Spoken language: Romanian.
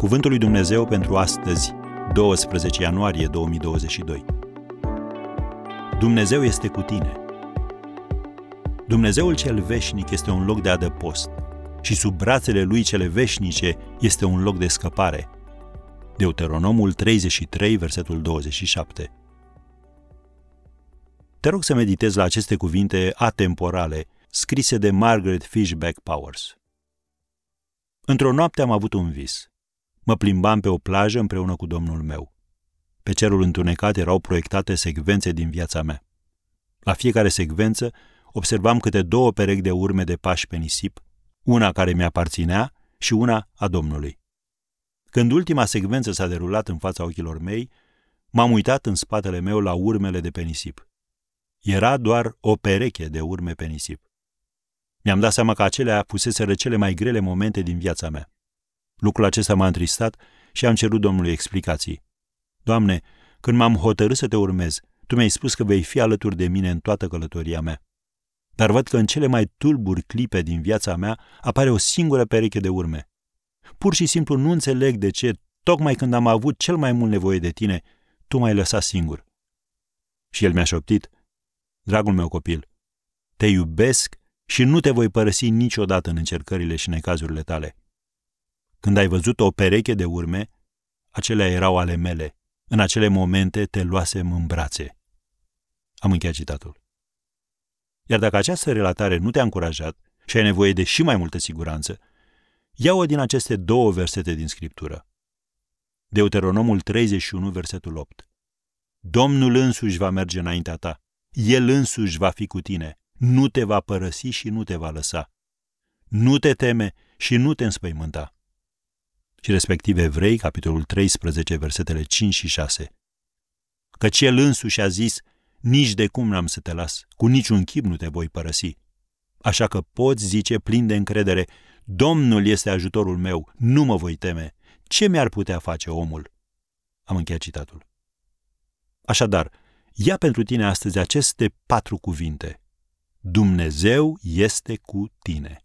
Cuvântul lui Dumnezeu pentru astăzi, 12 ianuarie 2022. Dumnezeu este cu tine. Dumnezeul cel veșnic este un loc de adăpost și sub brațele lui cele veșnice este un loc de scăpare. Deuteronomul 33, versetul 27. Te rog să meditezi la aceste cuvinte atemporale, scrise de Margaret Fishback Powers. Într-o noapte am avut un vis. Mă plimbam pe o plajă împreună cu domnul meu. Pe cerul întunecat erau proiectate secvențe din viața mea. La fiecare secvență observam câte două perechi de urme de pași pe nisip, una care mi-aparținea și una a Domnului. Când ultima secvență s-a derulat în fața ochilor mei, m-am uitat în spatele meu la urmele de pe nisip. Era doar o pereche de urme pe nisip. Mi-am dat seama că acelea fuseseră cele mai grele momente din viața mea. Lucrul acesta m-a întristat și am cerut Domnului explicații. Doamne, când m-am hotărât să te urmez, Tu mi-ai spus că vei fi alături de mine în toată călătoria mea. Dar văd că în cele mai tulburi clipe din viața mea apare o singură pereche de urme. Pur și simplu nu înțeleg de ce, tocmai când am avut cel mai mult nevoie de tine, tu m-ai lăsat singur. Și el mi-a șoptit, dragul meu copil, te iubesc și nu te voi părăsi niciodată în încercările și necazurile tale. Când ai văzut o pereche de urme, acelea erau ale mele. În acele momente te luasem în brațe. Am încheiat citatul. Iar dacă această relatare nu te-a încurajat și ai nevoie de și mai multă siguranță, ia-o din aceste două versete din Scriptură. Deuteronomul 31, versetul 8. Domnul însuși va merge înaintea ta. El însuși va fi cu tine. Nu te va părăsi și nu te va lăsa. Nu te teme și nu te înspăimânta și respectiv Evrei, capitolul 13, versetele 5 și 6. Căci el însuși a zis, nici de cum n-am să te las, cu niciun chip nu te voi părăsi. Așa că poți zice plin de încredere, Domnul este ajutorul meu, nu mă voi teme. Ce mi-ar putea face omul? Am încheiat citatul. Așadar, ia pentru tine astăzi aceste patru cuvinte. Dumnezeu este cu tine.